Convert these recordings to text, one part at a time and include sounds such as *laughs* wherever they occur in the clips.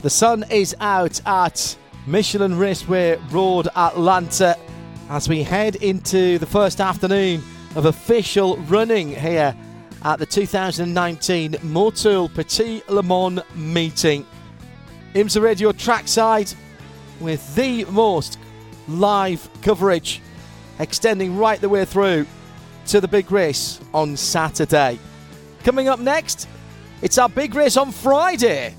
The sun is out at Michelin Raceway Road, Atlanta, as we head into the first afternoon of official running here at the 2019 Motul Petit Le Mans meeting. IMSA Radio trackside with the most live coverage extending right the way through to the big race on Saturday. Coming up next, it's our big race on Friday.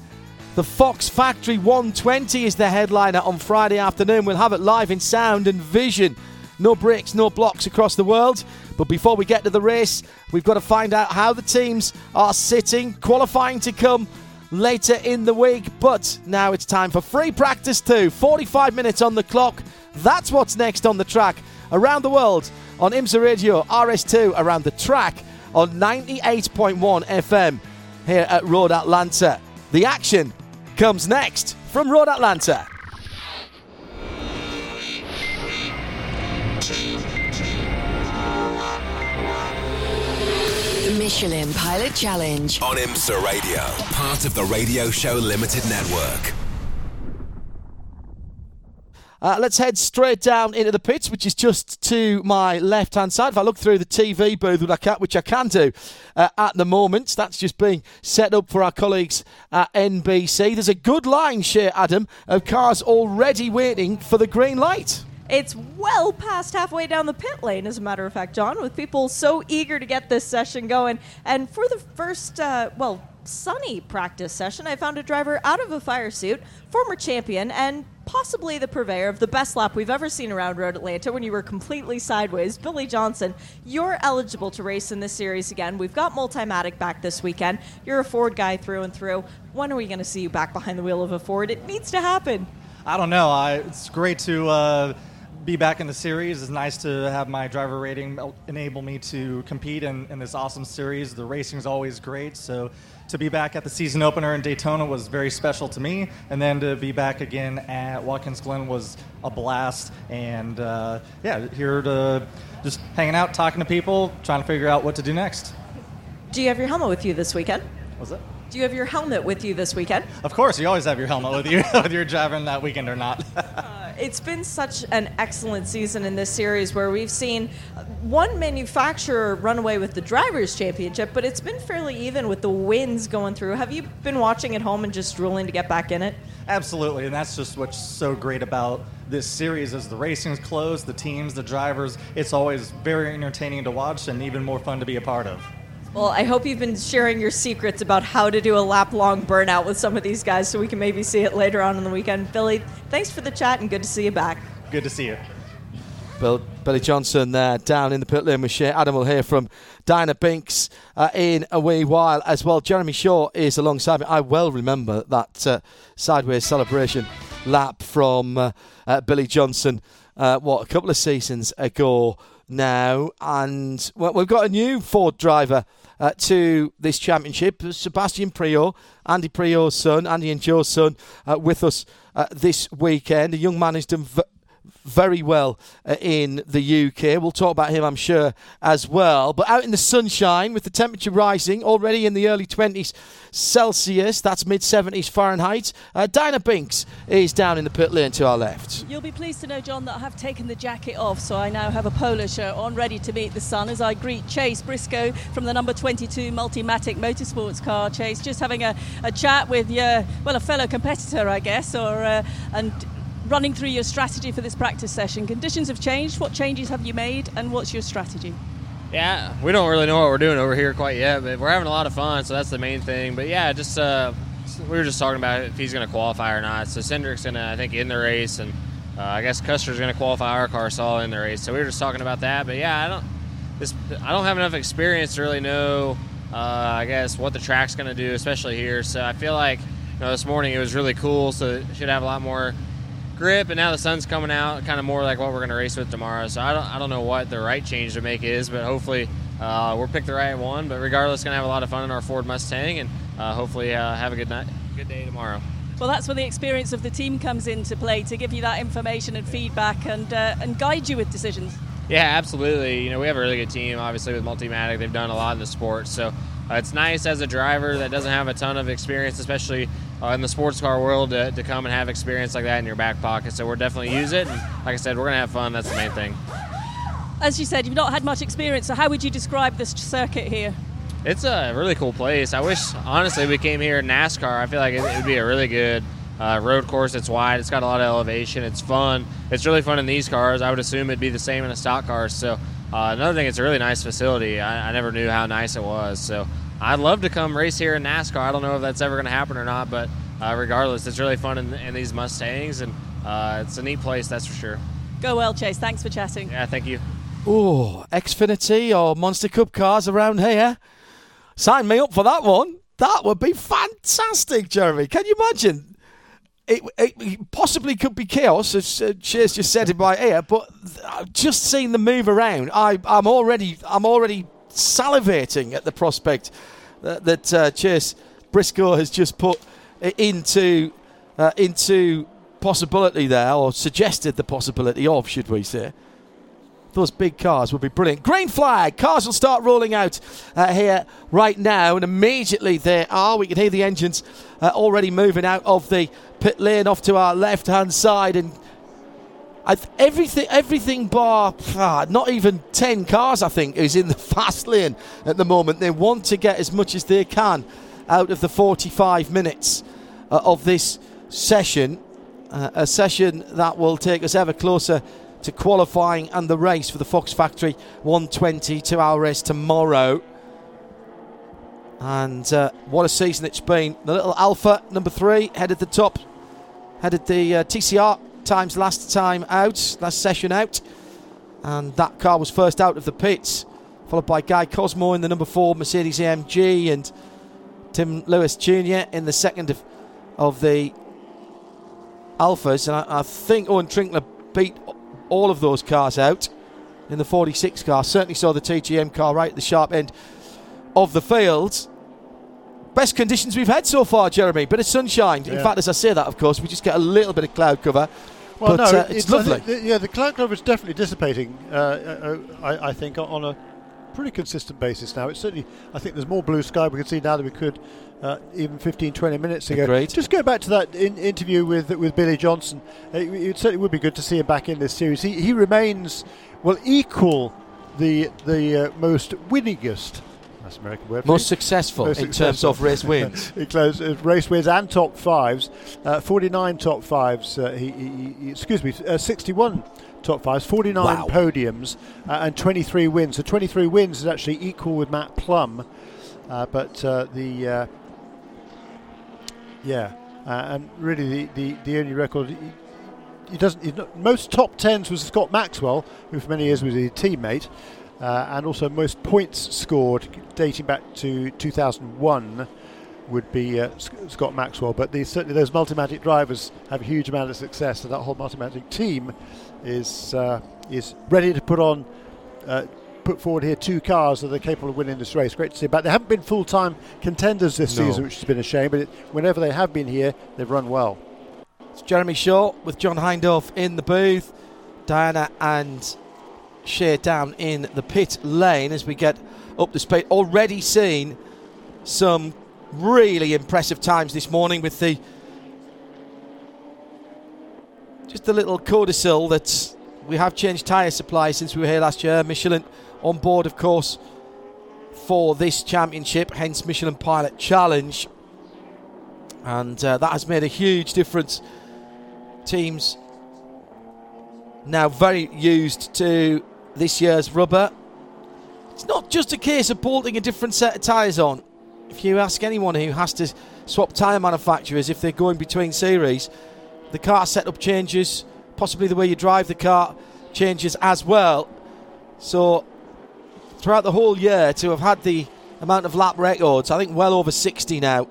The Fox Factory 120 is the headliner on Friday afternoon. We'll have it live in sound and vision. No bricks, no blocks across the world. But before we get to the race, we've got to find out how the teams are sitting, qualifying to come later in the week. But now it's time for free practice two. 45 minutes on the clock. That's what's next on the track around the world on IMSA Radio RS2 around the track on 98.1 FM here at Road Atlanta. The action comes next from Road Atlanta. The Michelin Pilot Challenge on IMSA Radio, part of the Radio Show Limited network. Uh, let's head straight down into the pits, which is just to my left hand side. If I look through the TV booth, which I can, which I can do uh, at the moment, that's just being set up for our colleagues at NBC. There's a good line, Shea Adam, of cars already waiting for the green light. It's well past halfway down the pit lane, as a matter of fact, John, with people so eager to get this session going. And for the first, uh, well, sunny practice session, I found a driver out of a fire suit, former champion, and possibly the purveyor of the best lap we've ever seen around Road Atlanta when you were completely sideways. Billy Johnson, you're eligible to race in this series again. We've got Multimatic back this weekend. You're a Ford guy through and through. When are we going to see you back behind the wheel of a Ford? It needs to happen. I don't know. I, it's great to uh, be back in the series. It's nice to have my driver rating enable me to compete in, in this awesome series. The racing is always great, so to be back at the season opener in Daytona was very special to me, and then to be back again at Watkins Glen was a blast. And uh, yeah, here to just hanging out, talking to people, trying to figure out what to do next. Do you have your helmet with you this weekend? Was it? Do you have your helmet with you this weekend? Of course, you always have your helmet with you, *laughs* whether you're driving that weekend or not. *laughs* uh, it's been such an excellent season in this series where we've seen one manufacturer run away with the Drivers' Championship, but it's been fairly even with the wins going through. Have you been watching at home and just drooling to get back in it? Absolutely, and that's just what's so great about this series is the racing's close, the teams, the drivers. It's always very entertaining to watch and even more fun to be a part of. Well, I hope you've been sharing your secrets about how to do a lap long burnout with some of these guys so we can maybe see it later on in the weekend. Billy, thanks for the chat and good to see you back. Good to see you. Bill, Billy Johnson there down in the pit lane with Shea. Adam will hear from Diana Binks uh, in a wee while as well. Jeremy Shaw is alongside me. I well remember that uh, sideways celebration lap from uh, uh Billy Johnson, uh, what, a couple of seasons ago now. And well, we've got a new Ford driver uh, to this championship, Sebastian Priaulx, Andy Priaulx's son, Andy and Joe's son, with us this weekend. A young man who's done v- very well uh, in the UK. We'll talk about him, I'm sure, as well. But out in the sunshine, with the temperature rising already in the early 20s Celsius, that's mid 70s Fahrenheit. Uh, Diana Binks is down in the pit lane to our left. You'll be pleased to know, John, that I have taken the jacket off, so I now have a polo shirt on, ready to meet the sun as I greet Chase Briscoe from the number 22 Multimatic Motorsports car. Chase, just having a, a chat with your, well, a fellow competitor, I guess, or uh, and running through your strategy for this practice session. Conditions have changed. What changes have you made, and what's your strategy? Yeah, we don't really know what we're doing over here quite yet, but we're having a lot of fun, so that's the main thing. But yeah, just uh, we were just talking about if he's going to qualify or not. So Cindric's going to, I think, in the race, and uh, I guess Custer's going to qualify our car solid in the race. So we were just talking about that. But yeah, I don't this I don't have enough experience to really know. Uh, I guess what the track's going to do, especially here. So I feel like you know, this morning it was really cool. So should have a lot more grip. And now the sun's coming out, kind of more like what we're going to race with tomorrow. So I don't I don't know what the right change to make is, but hopefully uh, we'll pick the right one. But regardless, going to have a lot of fun in our Ford Mustang, and uh, hopefully uh, have a good night, good day tomorrow. Well, that's where the experience of the team comes into play to give you that information and feedback and uh, and guide you with decisions. Yeah, absolutely. You know, we have a really good team, obviously, with Multimatic. They've done a lot in the sport. So uh, it's nice as a driver that doesn't have a ton of experience, especially uh, in the sports car world, to, to, come and have experience like that in your back pocket. So we're definitely use it. And like I said, we're going to have fun. That's the main thing. As you said, you've not had much experience. So how would you describe this circuit here? It's a really cool place. I wish, honestly, we came here in NASCAR. I feel like it, would be a really good uh, road course. It's wide. It's got a lot of elevation. It's fun. It's really fun in these cars. I would assume it'd be the same in a stock car. So uh, another thing, it's a really nice facility. I, I, never knew how nice it was. So I'd love to come race here in NASCAR. I don't know if that's ever going to happen or not, but uh, regardless, it's really fun in, in these Mustangs, and uh, it's a neat place, that's for sure. Go well, Chase. Thanks for chatting. Yeah, thank you. Oh, Xfinity or Monster Cup cars around here. Sign me up for that one. That would be fantastic, Jeremy. Can you imagine? It, it possibly could be chaos, as uh, Chase just said in my ear, but I've just seeing the move around, I, I'm already, I'm already salivating at the prospect that, that uh, Chase Briscoe has just put into uh, into possibility there, or suggested the possibility of, should we say? those big cars will be brilliant. Green flag. Cars will start rolling out uh, here right now, and immediately there are. We can hear the engines uh, already moving out of the pit lane off to our left hand side, and everything, everything bar ah, not even ten cars, I think, is in the *laughs* fast lane at the moment. They want to get as much as they can out of the 45 minutes uh, of this session, uh, a session that will take us ever closer to qualifying and the race for the Fox Factory 120 two hour race tomorrow. And uh, what a season it's been. The little Alfa, number three, headed the top, headed the uh, TCR times last time out, last session out. And that car was first out of the pits, followed by Guy Cosmo in the number four Mercedes AMG and Tim Lewis Jr. in the second of, of the Alfas. And I, I think Owen Trinkler beat all of those cars out in the 46 car. Certainly saw the TGM car right at the sharp end of the field. Best conditions we've had so far, Jeremy. Bit of sunshine. Yeah. In fact, as I say that, of course, we just get a little bit of cloud cover. Well, but, no, uh, it's, it's, lovely. Yeah, the cloud cover is definitely dissipating. Uh, uh, I, I, think on a pretty consistent basis now. It's certainly. I think there's more blue sky we can see now than we could uh, even 15, 20 minutes ago. Great. Just go back to that in, interview with with Billy Johnson. It, it, certainly would be good to see him back in this series. He, he remains well equal the the uh, most winningest. That's American word. Most successful most in successful. terms of race wins. *laughs* he closed uh, race wins and top fives. Uh, 49 top fives. Uh, he, he, he, excuse me, 61 top fives, 49 wow. podiums, uh, and 23 wins. So 23 wins is actually equal with Matt Plumb, Uh, but uh, the yeah, uh, and really the, the, the only record he, he doesn't. Most top tens was Scott Maxwell, who for many years was his teammate, uh, and also most points scored dating back to 2001 would be uh, Scott Maxwell. But the, certainly those Multimatic drivers have a huge amount of success, so that whole Multimatic team is uh, is ready to put on uh, put forward here two cars that are capable of winning this race. Great to see. But they haven't been full time contenders this no. season, which has been a shame. But it, whenever they have been here, they've run well. It's Jeremy Shaw with John Hindhaugh in the booth. Diana and Shea down in the pit lane as we get up the speed. Already seen some really impressive times this morning with the just a little codicil that we have changed tyre supply since we were here last year. Michelin on board, of course, for this championship, hence Michelin Pilot Challenge. And uh, that has made a huge difference. Teams now very used to this year's rubber. It's not just a case of bolting a different set of tyres on. If you ask anyone who has to swap tyre manufacturers if they're going between series, the car setup changes, possibly the way you drive the car changes as well. So throughout the whole year to have had the amount of lap records, I think well over 60 now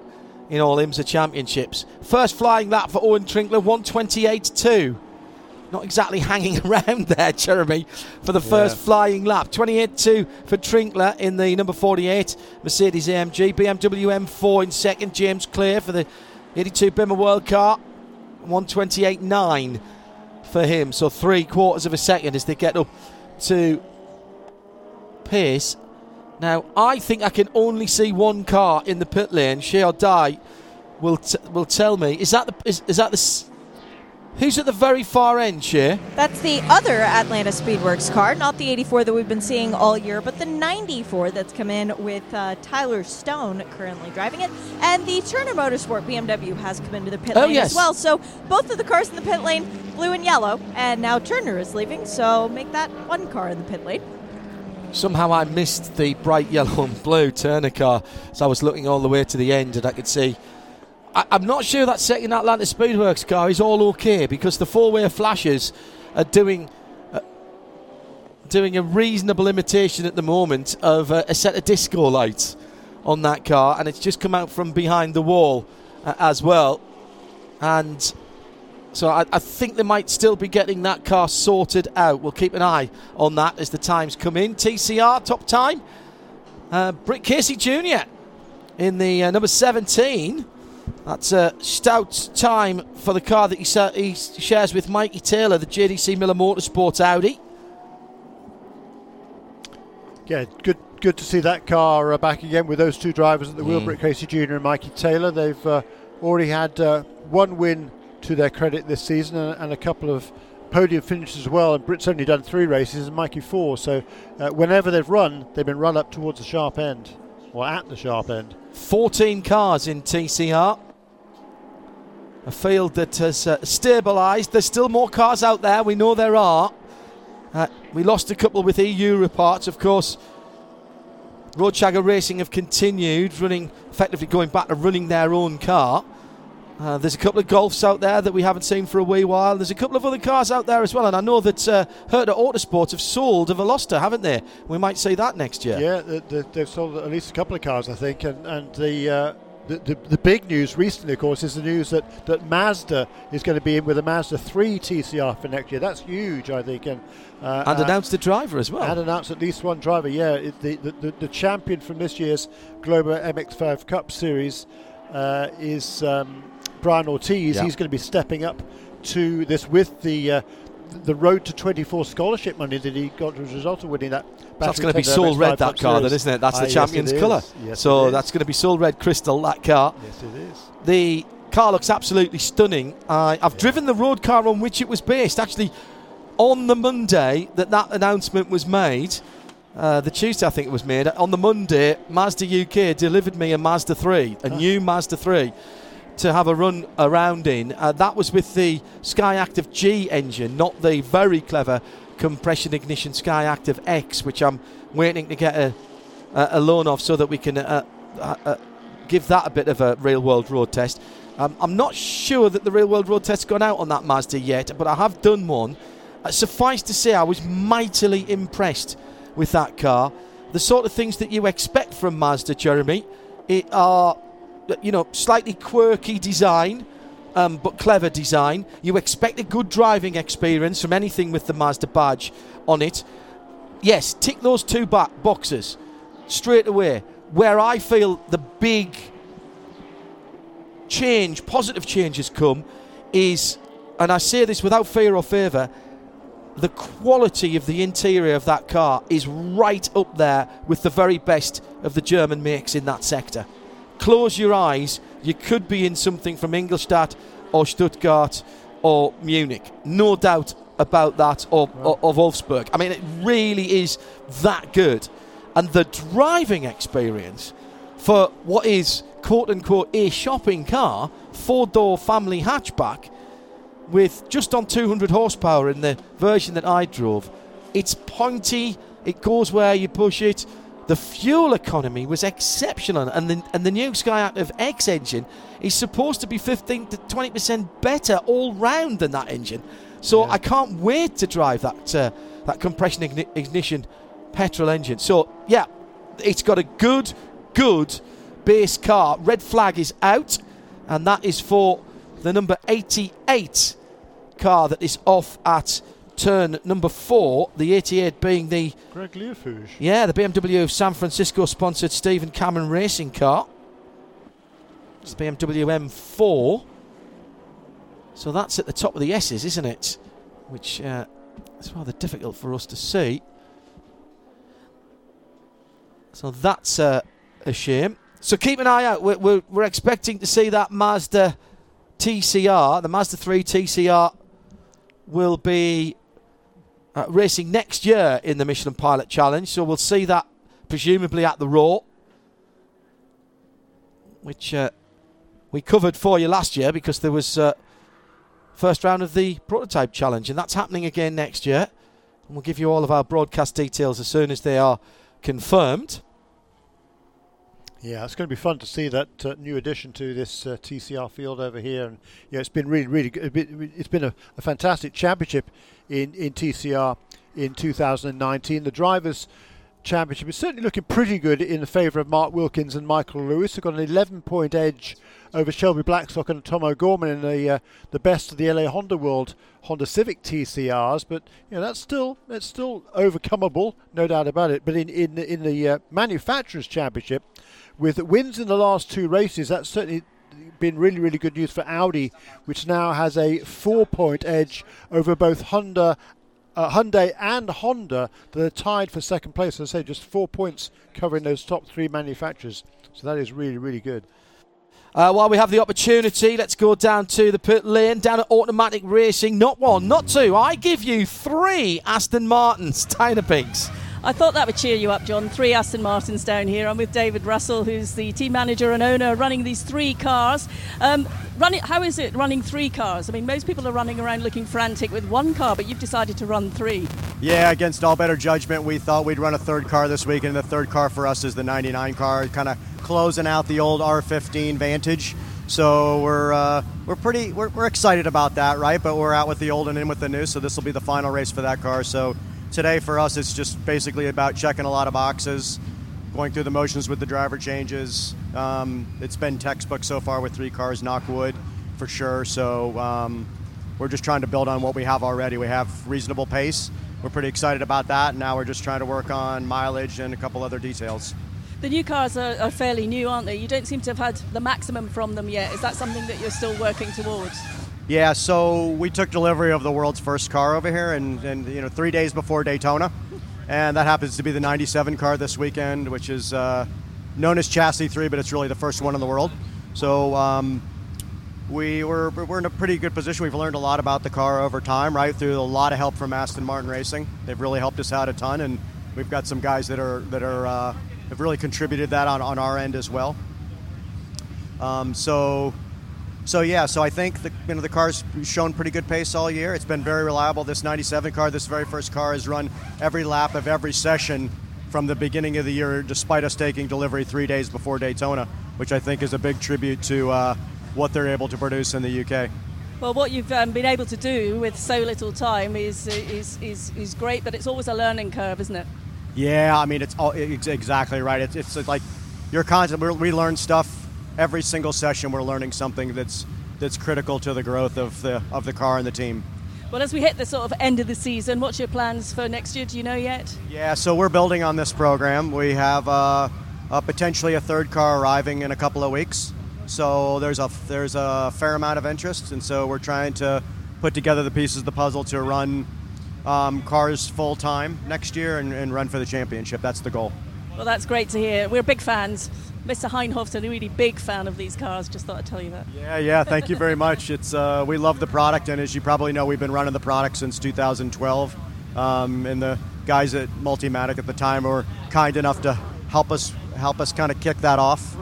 in all IMSA championships. First flying lap for Owen Trinkler, 128.2. Not exactly *laughs* hanging around there, Jeremy, for the first Yeah. flying lap. 28-2 for Trinkler in the number 48 Mercedes AMG. BMW M4 in second. James Clay for the 82 Bimmer World Car. 128.9 for him. So three quarters of a second as they get up to pace. Now, I think I can only see one car in the pit lane. Shea or Di will t- will tell me. Is that the is, is that the who's at the very far end, Shea? That's the other Atlanta Speedworks car, not the 84 that we've been seeing all year, but the 94 that's come in with uh, Tyler Stone currently driving it. And the Turner Motorsport BMW has come into the pit Oh, lane yes. as well. So both of the cars in the pit lane, blue and yellow, and now Turner is leaving, so make that one car in the pit lane. Somehow I missed the bright *laughs* yellow and blue Turner car, so I was looking all the way to the end and I could see. I, I'm not sure that second Atlanta Speedworks car is all okay because the four-way flashes are doing uh, doing a reasonable imitation at the moment of uh, a set of disco lights on that car, and it's just come out from behind the wall uh, as well, and. So I, I think they might still be getting that car sorted out. We'll keep an eye on that as the times come in. TCR top time. Uh, Britt Casey Jr. in the uh, number 17. That's a stout time for the car that he, sa- he shares with Mikey Taylor, the JDC Miller Motorsport Audi. Yeah, good good to see that car uh, back again with those two drivers at the wheel, Mm. Britt Casey Jr. and Mikey Taylor. They've uh, already had uh, one win to their credit this season and, and a couple of podium finishes as well. And Britt's only done three races and Mikey four. So uh, whenever they've run, they've been run up towards the sharp end or at the sharp end. 14 cars in TCR. A field that has uh, stabilised. There's still more cars out there. We know there are. Uh, we lost a couple with EU reports, of course. Roadshagger Racing have continued running, effectively going back to running their own car. Uh, there's a couple of Golfs out there that we haven't seen for a wee while. There's a couple of other cars out there as well, and I know that uh, Herta Autosport have sold a Veloster, haven't they? We might see that next year. Yeah, the, the, they've sold at least a couple of cars, I think, and and the, uh, the, the the big news recently, of course, is the news that, that Mazda is going to be in with a Mazda 3 TCR for next year. That's huge, I think, and uh, And uh, announced the driver as well. and announced at least one driver. Yeah, it, the, the, the champion from this year's Global MX5 Cup Series uh, is um, Brian Ortiz. Yeah. He's going to be stepping up to this with the. Uh, the road to 24 scholarship money that he got as a result of winning that. that's going to be soul red, that car, then, isn't it? That's Ah, the yes, champion's colour. Yes, so that's going to be soul red crystal, that car. Yes, it is. The car looks absolutely stunning. Uh, I've driven the road car on which it was based. Actually, on the Monday that that announcement was made, uh, the Tuesday I think it was made, on the Monday, Mazda UK delivered me a Mazda 3, a new Mazda 3, to have a run around in. Uh, that was with the Skyactiv-G engine, not the very clever compression ignition Skyactiv-X, which I'm waiting to get a, a, loan of so that we can uh, uh, uh, give that a bit of a real world road test. Um, I'm not sure that the real world road test's gone out on that Mazda yet, but I have done one. Uh, suffice to say, I was mightily impressed with that car. The sort of things that you expect from Mazda, Jeremy, it are you know slightly quirky design. Um, but clever design. You expect a good driving experience from anything with the Mazda badge on it. Yes, tick those two ba- boxes straight away. Where I feel the big change, positive change has come, is, and I say this without fear or favour, the quality of the interior of that car is right up there with the very best of the German makes in that sector. Close your eyes, you could be in something from Ingolstadt or Stuttgart or Munich. No doubt about that, or, or, or Wolfsburg. I mean, it really is that good. And the driving experience for what is quote unquote a shopping car, four door family hatchback, with just on 200 horsepower in the version that I drove. It's pointy, it goes where you push it. The fuel economy was exceptional, and the, and the new Skyactiv-X engine is supposed to be 15 to 20% better all round than that engine. So I can't wait to drive that uh, that compression igni- ignition petrol engine. So yeah, it's got a good, good base car. Red flag is out, and that is for the number 88 car that is off at turn number four. The 88 being the Greg Liefooghe. yeah the BMW of San Francisco sponsored Stephen Cameron racing car. It's the BMW M4. So that's at the top of the S's, isn't it? Which uh, is rather difficult for us to see. So that's uh, a shame. So keep an eye out. We're, we're, we're expecting to see that Mazda TCR, the Mazda 3 TCR, will be uh, racing next year in the Michelin Pilot Challenge. So we'll see that presumably at the Roar, which uh, we covered for you last year because there was uh, first round of the Prototype Challenge, and that's happening again next year. And we'll give you all of our broadcast details as soon as they are confirmed. Yeah, it's going to be fun to see that uh, new addition to this uh, TCR field over here, and yeah, it's been really, really good. It's been a, a fantastic championship in in TCR in 2019. The drivers' championship is certainly looking pretty good in the favour of Mark Wilkins and Michael Lewis. They've got an 11 point edge over Shelby Blackstock and Tom O'Gorman in the uh, the best of the LA Honda World Honda Civic TCRs. But you know that's still that's still overcomable, no doubt about it. But in in in the uh, manufacturers' championship, with wins in the last two races, that's certainly been really, really good news for Audi, which now has a four-point edge over both Honda, uh, Hyundai and Honda that are tied for second place. As I say, just four points covering those top three manufacturers. So that is really, really good. Uh, while we have the opportunity, let's go down to the pit lane, down at Automatic Racing. Not one, not two. I give you three Aston Martins, Dynapigs. I thought that would cheer you up, John. Three Aston Martins down here. I'm with David Russell, who's the team manager and owner, running these three cars. Um, running, how is it running three cars? I mean, most people are running around looking frantic with one car, but you've decided to run three. Yeah, against all better judgment, we thought we'd run a third car this week, and the third car for us is the 99 car, kind of closing out the old R15 Vantage. So we're uh, we're pretty we're, we're excited about that, right? But we're out with the old and in with the new, so this will be the final race for that car. So today for us, it's just basically about checking a lot of boxes, going through the motions with the driver changes. Um, it's been textbook so far with three cars, knock wood for sure. So um, we're just trying to build on what we have already. We have reasonable pace. We're pretty excited about that. Now we're just trying to work on mileage and a couple other details. The new cars are, are fairly new, aren't they? You don't seem to have had the maximum from them yet. Is that something that you're still working towards? Yeah, so we took delivery of the world's first car over here, and, and you know three days before Daytona, and that happens to be the '97 car this weekend, which is uh, known as Chassis Three, but it's really the first one in the world. So um, we were we're in a pretty good position. We've learned a lot about the car over time, right? Through a lot of help from Aston Martin Racing, they've really helped us out a ton, and we've got some guys that are that are uh, have really contributed that on, on our end as well. Um, so so yeah, so I think the you know the car's shown pretty good pace all year. It's been very reliable. This '97 car, this very first car, has run every lap of every session from the beginning of the year, despite us taking delivery three days before Daytona, which I think is a big tribute to uh, what they're able to produce in the UK. Well, what you've um, been able to do with so little time is, is, is, is great, but it's always a learning curve, isn't it? Yeah, I mean, it's, all, it's exactly right. It's, it's like you're constant. We learn stuff every single session. We're learning something that's that's critical to the growth of the of the car and the team. Well, as we hit the sort of end of the season, what's your plans for next year? Do you know yet? Yeah, so we're building on this program. We have uh, uh, potentially a third car arriving in a couple of weeks. So there's a there's a fair amount of interest, and so we're trying to put together the pieces of the puzzle to run um, cars full time next year and, and run for the championship. That's the goal. Well, that's great to hear. We're big fans. Mr. Hindhaugh's a really big fan of these cars. Just thought I'd tell you that. Yeah, yeah. Thank you very much. *laughs* It's uh, we love the product, and as you probably know, we've been running the product since 2012. Um, and the guys at Multimatic at the time were kind enough to help us help us kind of kick that off.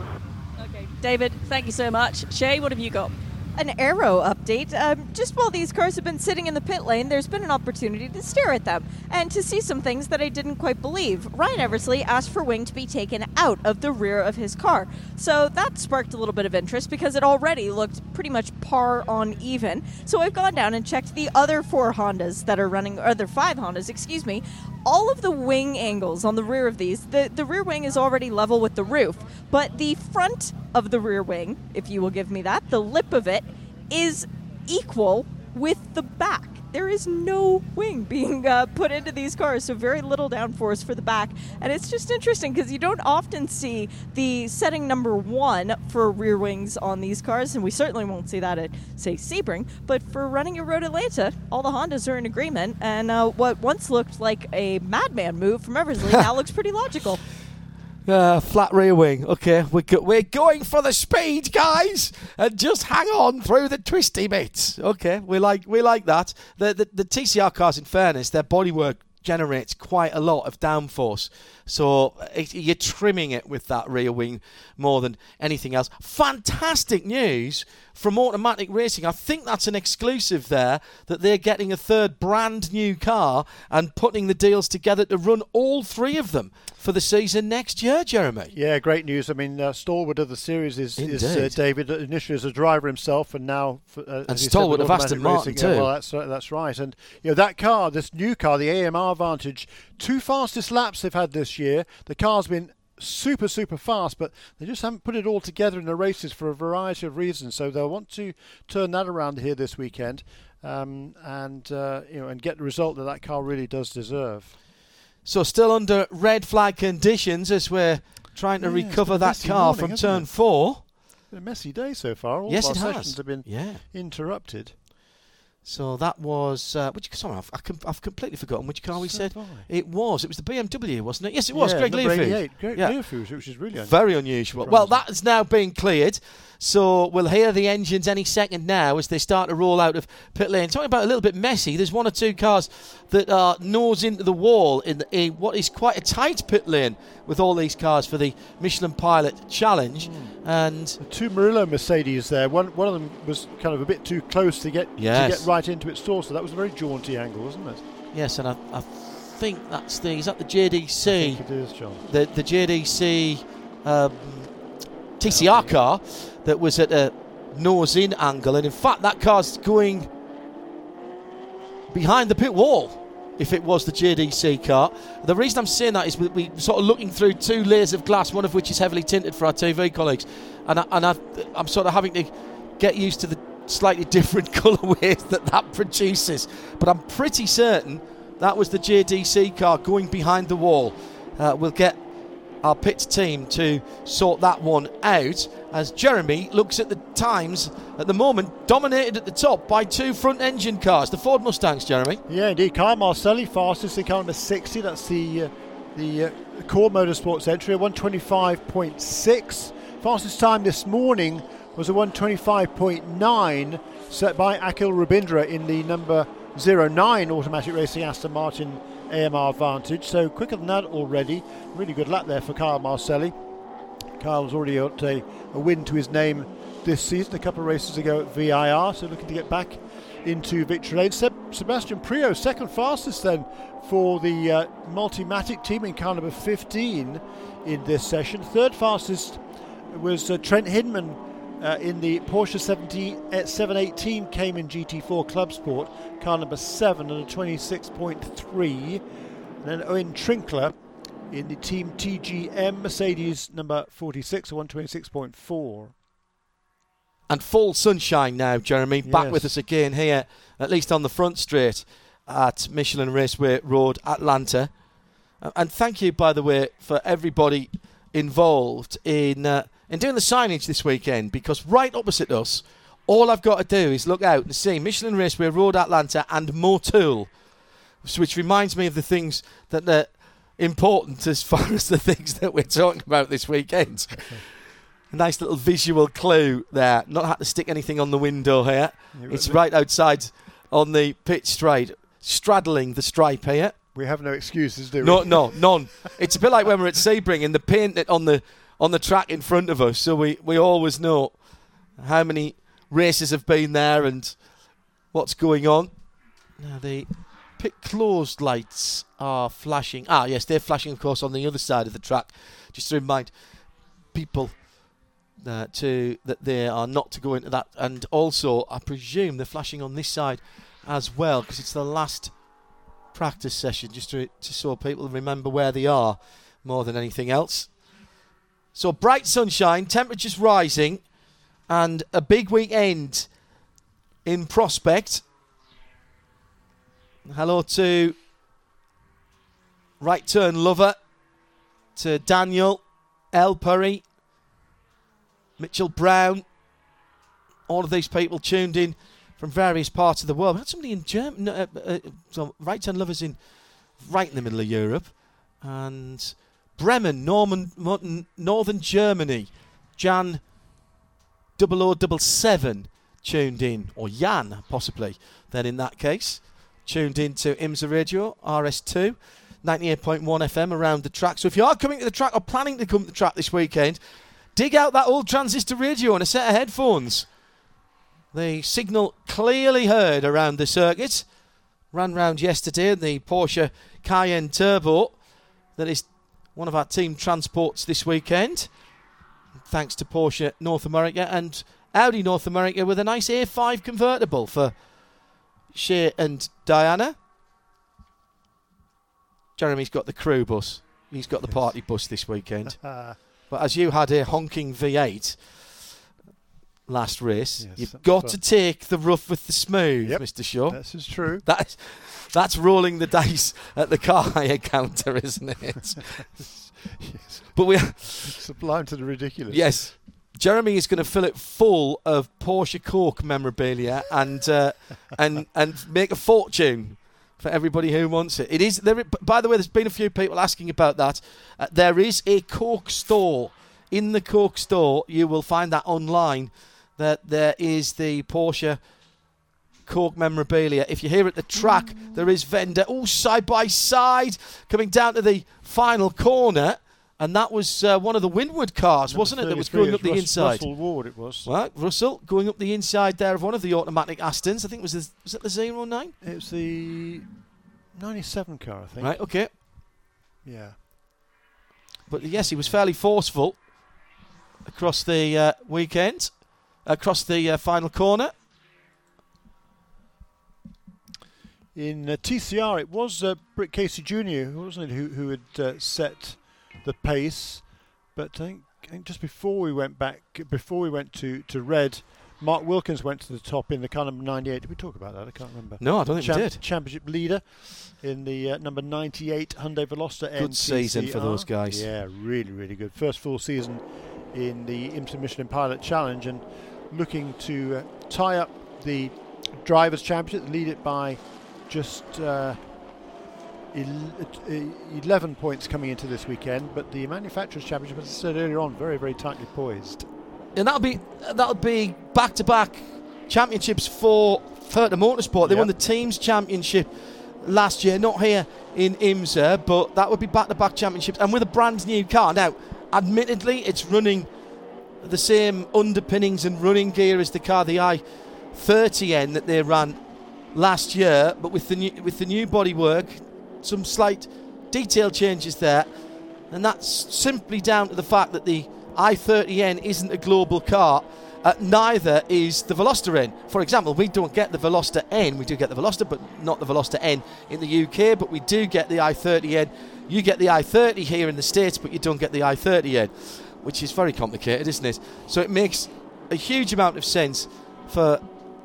Okay, David, thank you so much. Shay, what have you got? An aero update. Um, just while these cars have been sitting in the pit lane, there's been an opportunity to stare at them and to see some things that I didn't quite believe. Ryan Eversley asked for wing to be taken out of the rear of his car. So that sparked a little bit of interest because it already looked pretty much par on even. So I've gone down and checked the other four Hondas that are running, or other five Hondas, excuse me. All of the wing angles on the rear of these, the, the rear wing is already level with the roof, but the front of the rear wing, if you will give me that, the lip of it, is equal with the back. There is no wing being uh, put into these cars, so very little downforce for the back. And it's just interesting because you don't often see the setting number one for rear wings on these cars, and we certainly won't see that at, say, Sebring. But for running a Road Atlanta, all the Hondas are in agreement, and uh, what once looked like a madman move from Eversley *laughs* now looks pretty logical. Uh, flat rear wing. Okay, we're, go- we're going for the speed, guys, and just hang on through the twisty bits. Okay, we like we like that. The the, the TCR cars, in fairness, their bodywork generates quite a lot of downforce, so it, you're trimming it with that rear wing more than anything else. Fantastic news from Automatic Racing. I think that's an exclusive there that they're getting a third brand new car and putting the deals together to run all three of them for the season next year, Jeremy. Yeah, great news. I mean, uh, stalwart of the series is, is uh, David, initially as a driver himself, and now for, uh, And said, stalwart with of Aston Martin racing. Yeah, too. well, that's right, that's right. And you know that car, this new car, the AMR Vantage, two fastest laps they've had this year. The car's been super super fast but they just haven't put it all together in the races for a variety of reasons so they'll want to turn that around here this weekend um, and uh, you know and get the result that that car really does deserve So still under red flag conditions as we're trying to Yeah, recover that car morning, from turn it? four. been a messy day so far all yes, of it our has. sessions have been yeah. interrupted So that was uh, which? Sorry, I've, I I've completely forgotten which car we So said it was. It was the BMW, wasn't it? Yes, it was. Yeah, Greg. 88, Greg Yeah. Which is really Very unusual. Well, surprising. that has now been cleared. So we'll hear the engines any second now as they start to roll out of pit lane. Talking about a little bit messy, there's one or two cars that are nose into the wall in, in what is quite a tight pit lane with all these cars for the Michelin Pilot Challenge. And The two Murillo Mercedes there. One one of them was kind of a bit too close to get Yes. to get right into its stall, so that was a very jaunty angle, wasn't it? yes, and I, I think that's the is that the JDC. it is, John. the the JDC um, TCR car that was at a nose in angle, and in fact that car's going behind the pit wall. If it was the JDC car, the reason I'm saying that is we, we sort of looking through two layers of glass, one of which is heavily tinted for our TV colleagues, and I, and I, I'm sort of having to get used to the slightly different *laughs* colourways that that produces. But I'm pretty certain that was the JDC car going behind the wall. Uh, we'll get our pit team to sort that one out as Jeremy looks at the times at the moment dominated at the top by two front engine cars, the Ford Mustangs, Jeremy. Yeah, indeed. Kyle Marcelli fastest in car number 60. That's the uh, the uh, core motorsports entry, 125.6. Fastest time this morning was a 125.9 set by Akhil Rabindra in the number 09 automatic racing Aston Martin AMR Vantage. So quicker than that already. Really good lap there for Kyle Marcelli. Kyle's already got a, a win to his name this season, a couple of races ago at VIR, so looking to get back into victory lane. Seb- Sebastian Priaulx, second fastest then for the uh, Multimatic team in car number 15 in this session. Third fastest was uh, Trent Hindman uh, in the Porsche 17, uh, 718 Cayman GT4 Club Sport, car number 7 at a 26.3. And then Owen Trinkler in the Team TGM Mercedes number 46, a 126.4. And full sunshine now, Jeremy. Back Yes. with us again here, at least on the front straight at Michelin Raceway Road, Atlanta. Uh, And thank you, by the way, for everybody involved in uh, in doing the signage this weekend because right opposite us, all I've got to do is look out and see Michelin Raceway Road, Atlanta, and Motul, which reminds me of the things that are important as *laughs* far as the things that we're talking about this weekend. *laughs* A nice little visual clue there. Not had to stick anything on the window here. Yeah, It's right outside on the pitch straight, straddling the stripe here. We have no excuses, do we? No, no, *laughs* none. It's a bit like when we're at Sebring and the paint on the on the track in front of us, so we, we always know how many races have been there and what's going on. Now the pit closed lights are flashing. Ah, yes, they're flashing, of course, on the other side of the track. Just to remind people uh, to that they are not to go into that. And also, I presume they're flashing on this side as well because it's the last practice session, just to, to so people remember where they are more than anything else. So bright sunshine, temperatures rising, and a big weekend in prospect. Hello to right turn lover, to Daniel, El Purry, Mitchell Brown. All of these people tuned in from various parts of the world. We had somebody in Germany, uh, uh, so right turn lovers in right in the middle of Europe, and Bremen, Norman, Northern Germany. Jan 0077 tuned in, or Jan possibly, then in that case, tuned in to IMSA Radio, RS2, 98.1 FM around the track. So if you are coming to the track or planning to come to the track this weekend, dig out that old transistor radio and a set of headphones. The signal clearly heard around the circuit. Ran round yesterday in the Porsche Cayenne Turbo that is one of our team transports this weekend. Thanks to Porsche North America and Audi North America with a nice A5 convertible for Shea and Diana. Jeremy's got the crew bus. He's got the party bus this weekend. *laughs* but as you had a honking V8 last race, Yes, you've got to take the rough with the smooth, Yep, Mr. Shaw. This is true. *laughs* That's that's rolling the dice at the car *laughs* hire counter, isn't it? *laughs* yes. but we, Sublime to the ridiculous. yes, Jeremy is going to fill it full of Porsche Cork memorabilia and uh, and and make a fortune for everybody who wants it. It is there. By the way, there's been a few people asking about that. Uh, there is a Cork store. In the Cork store, you will find that online. That there is the Porsche Cork memorabilia. If you're here at the track, there is vendor all side by side coming down to the final corner, and that was uh, one of the Winward cars, Number wasn't it? That was going up the inside. Russell Ward, it was. Right, Russell going up the inside there of one of the automatic Astons. I think it was the, was it the 09? It was the 97 car, I think. Right, okay. Yeah. But yes, he was fairly forceful across the uh, weekend, across the uh, final corner. In uh, TCR, it was uh, Britt Casey Jr., wasn't it, who, who had uh, set the pace. But I think, I think just before we went back, before we went to, to Red, Mark Wilkins went to the top in the car number 98. Did we talk about that? I can't remember. No, I don't think Champ- we did. Championship leader in the uh, number 98 Hyundai Veloster Good season for those guys. Yeah, really, really good. First full season in the IMSA Michelin Pilot Challenge and looking to uh, tie up the Drivers' Championship, lead it by just uh, uh, 11 points coming into this weekend. But the Manufacturers' Championship, as I said earlier on, very, very tightly poised. And that'll be that'll be back to back championships for Herta Motorsport. They Yep. won the teams championship last year, not here in IMSA, but that would be back to back championships and with a brand new car. Now, admittedly, it's running the same underpinnings and running gear as the car, the i30N that they ran last year, but with the new, with the new bodywork, some slight detail changes there, and that's simply down to the fact that the i30N isn't a global car. Uh, neither is the Veloster N. For example, we don't get the Veloster N. We do get the Veloster, but not the Veloster N in the UK. But we do get the i30N. You get the i30 here in the States, but you don't get the i30N, which is very complicated, isn't it? So it makes a huge amount of sense for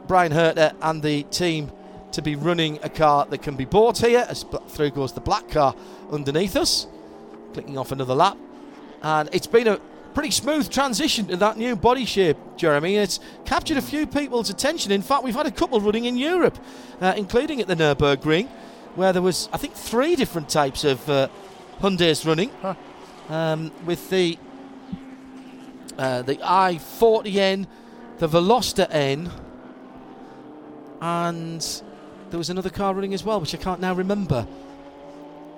Bryan Herta and the team to be running a car that can be bought here. As through goes the black car underneath us, clicking off another lap, and it's been a pretty smooth transition to that new body shape, Jeremy. It's captured a few people's attention. In fact, we've had a couple running in Europe, uh, including at the Nürburgring, where there was I think three different types of uh, Hyundai's running, Huh. um, with the uh, the i40N, the Veloster N, and there was another car running as well, which I can't now remember.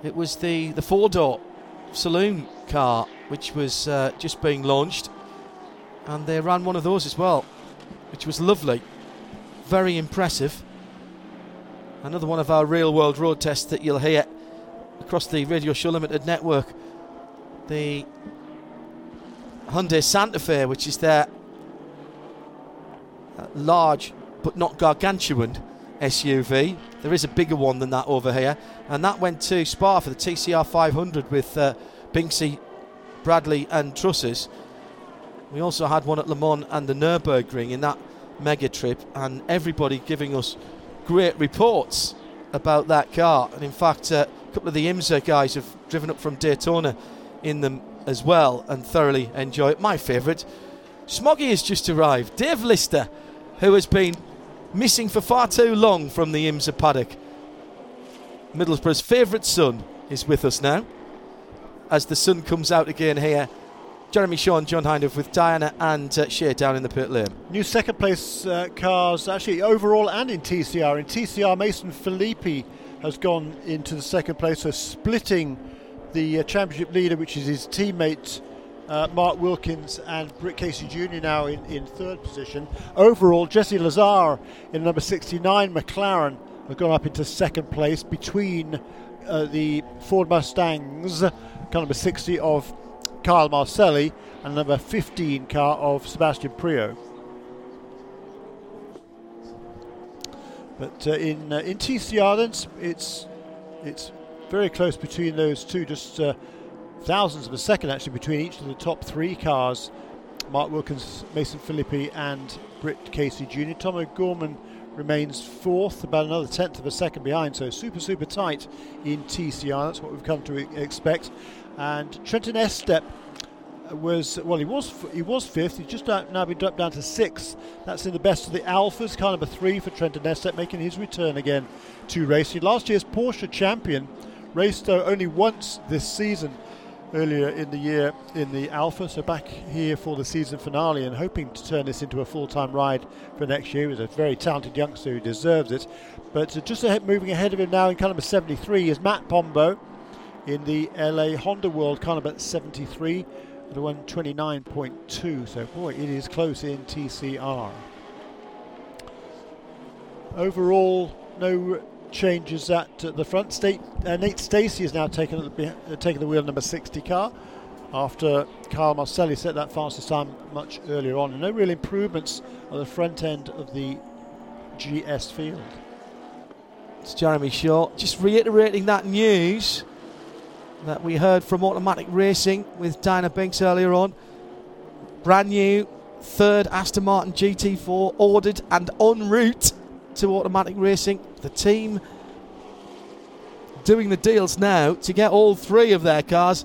It was the the four door saloon car, which was uh, just being launched, and they ran one of those as well which was lovely. Very impressive. Another one of our real world road tests that you'll hear across the Radio Show Limited network. The Hyundai Santa Fe, which is their uh, large but not gargantuan SUV. There is a bigger one than that over here, and that went to Spa for the TCR 500 with uh, Binksy, Bradley, and Trusses. We also had one at Le Mans and the Nürburgring in that mega trip, and everybody giving us great reports about that car. And in fact, uh, a couple of the IMSA guys have driven up from Daytona in them as well and thoroughly enjoy it. My favourite, Smoggy has just arrived. Dave Lister, who has been missing for far too long from the IMSA paddock. Middlesbrough's favourite son is with us now as the sun comes out again here. Jeremy Shaw, John Hindhaugh with Diana and uh, Shea down in the pit lane. New second place uh, cars, actually overall and in TCR. In TCR, Mason Filippi has gone into the second place, so splitting the uh, championship leader, which is his teammate uh, Mark Wilkins and Britt Casey Jr. now in, in third position. Overall, Jesse Lazare in number 69 McLaren have gone up into second place between uh, the Ford Mustangs, car number 60 of Kyle Marcelli, and number 15 car of Sebastian Priaulx. But uh, in uh, in TCR, then it's it's very close between those two, just uh, thousandths of a second actually between each of the top three cars. Mark Wilkins, Mason Filippi, and Britt Casey Jr. Tom O'Gorman remains fourth, about another tenth of a second behind. So super super tight in TCR. That's what we've come to expect. And Trenton Estep was well, he was he was fifth. He's just now been dropped down to sixth. That's in the best of the Alfas, car number three for Trenton Estep, making his return again to racing. Last year's Porsche champion raced uh, only once this season. Earlier in the year in the Alfa, so back here for the season finale and hoping to turn this into a full time ride for next year. He's a very talented youngster who deserves it. But uh, just ahead, moving ahead of him now in car number 73 is Matt Pombo in the LA Honda World car number 73 at 129.2. So, boy, it is close in TCR. Overall, no changes at the front. State, uh, Nate Stacey has now taken the, uh, taken the wheel number 60 car after Kyle Marcelli set that fastest time much earlier on. And no real improvements on the front end of the GS field. It's Jeremy Shaw. Just reiterating that news that we heard from Automatic Racing with Diana Binks earlier on. Brand new third Aston Martin GT4 ordered and en route to Automatic Racing. The team doing the deals now to get all three of their cars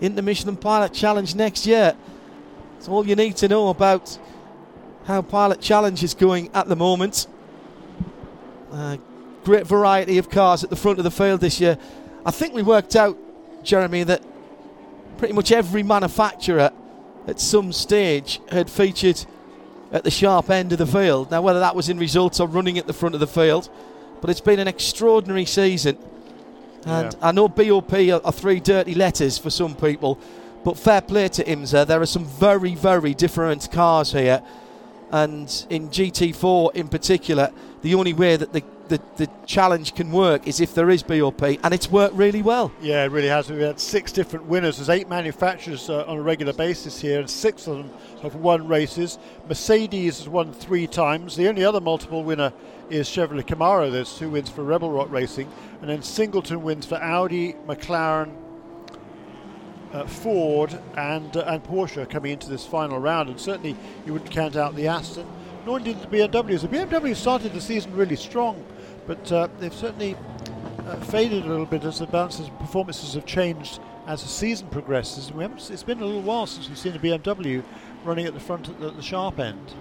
into Michelin Pilot Challenge next year. That's all you need to know about how Pilot Challenge is going at the moment. Uh, great variety of cars at the front of the field this year. I think we worked out Jeremy, that pretty much every manufacturer at some stage had featured at the sharp end of the field. Now, whether that was in results or running at the front of the field, but it's been an extraordinary season. And yeah. I know BOP are, are, three dirty letters for some people, but fair play to IMSA. There are some very, very different cars here. And in GT4 in particular, the only way that the the, the challenge can work is if there is BOP, and it's worked really well. Yeah, it really has. We've had six different winners. There's eight manufacturers uh, on a regular basis here, and six of them have won races. Mercedes has won three times. The only other multiple winner is Chevrolet Camaro. There's two wins for Rebel Rock Racing, and then Singleton wins for Audi, McLaren, uh, Ford and uh, and Porsche coming into this final round, and certainly you wouldn't count out the Aston, nor indeed the BMWs. The BMW started the season really strong, but uh, they've certainly uh, faded a little bit as the and performances have changed as the season progresses. It's been a little while since we've seen a BMW running at the front at the, at the sharp end.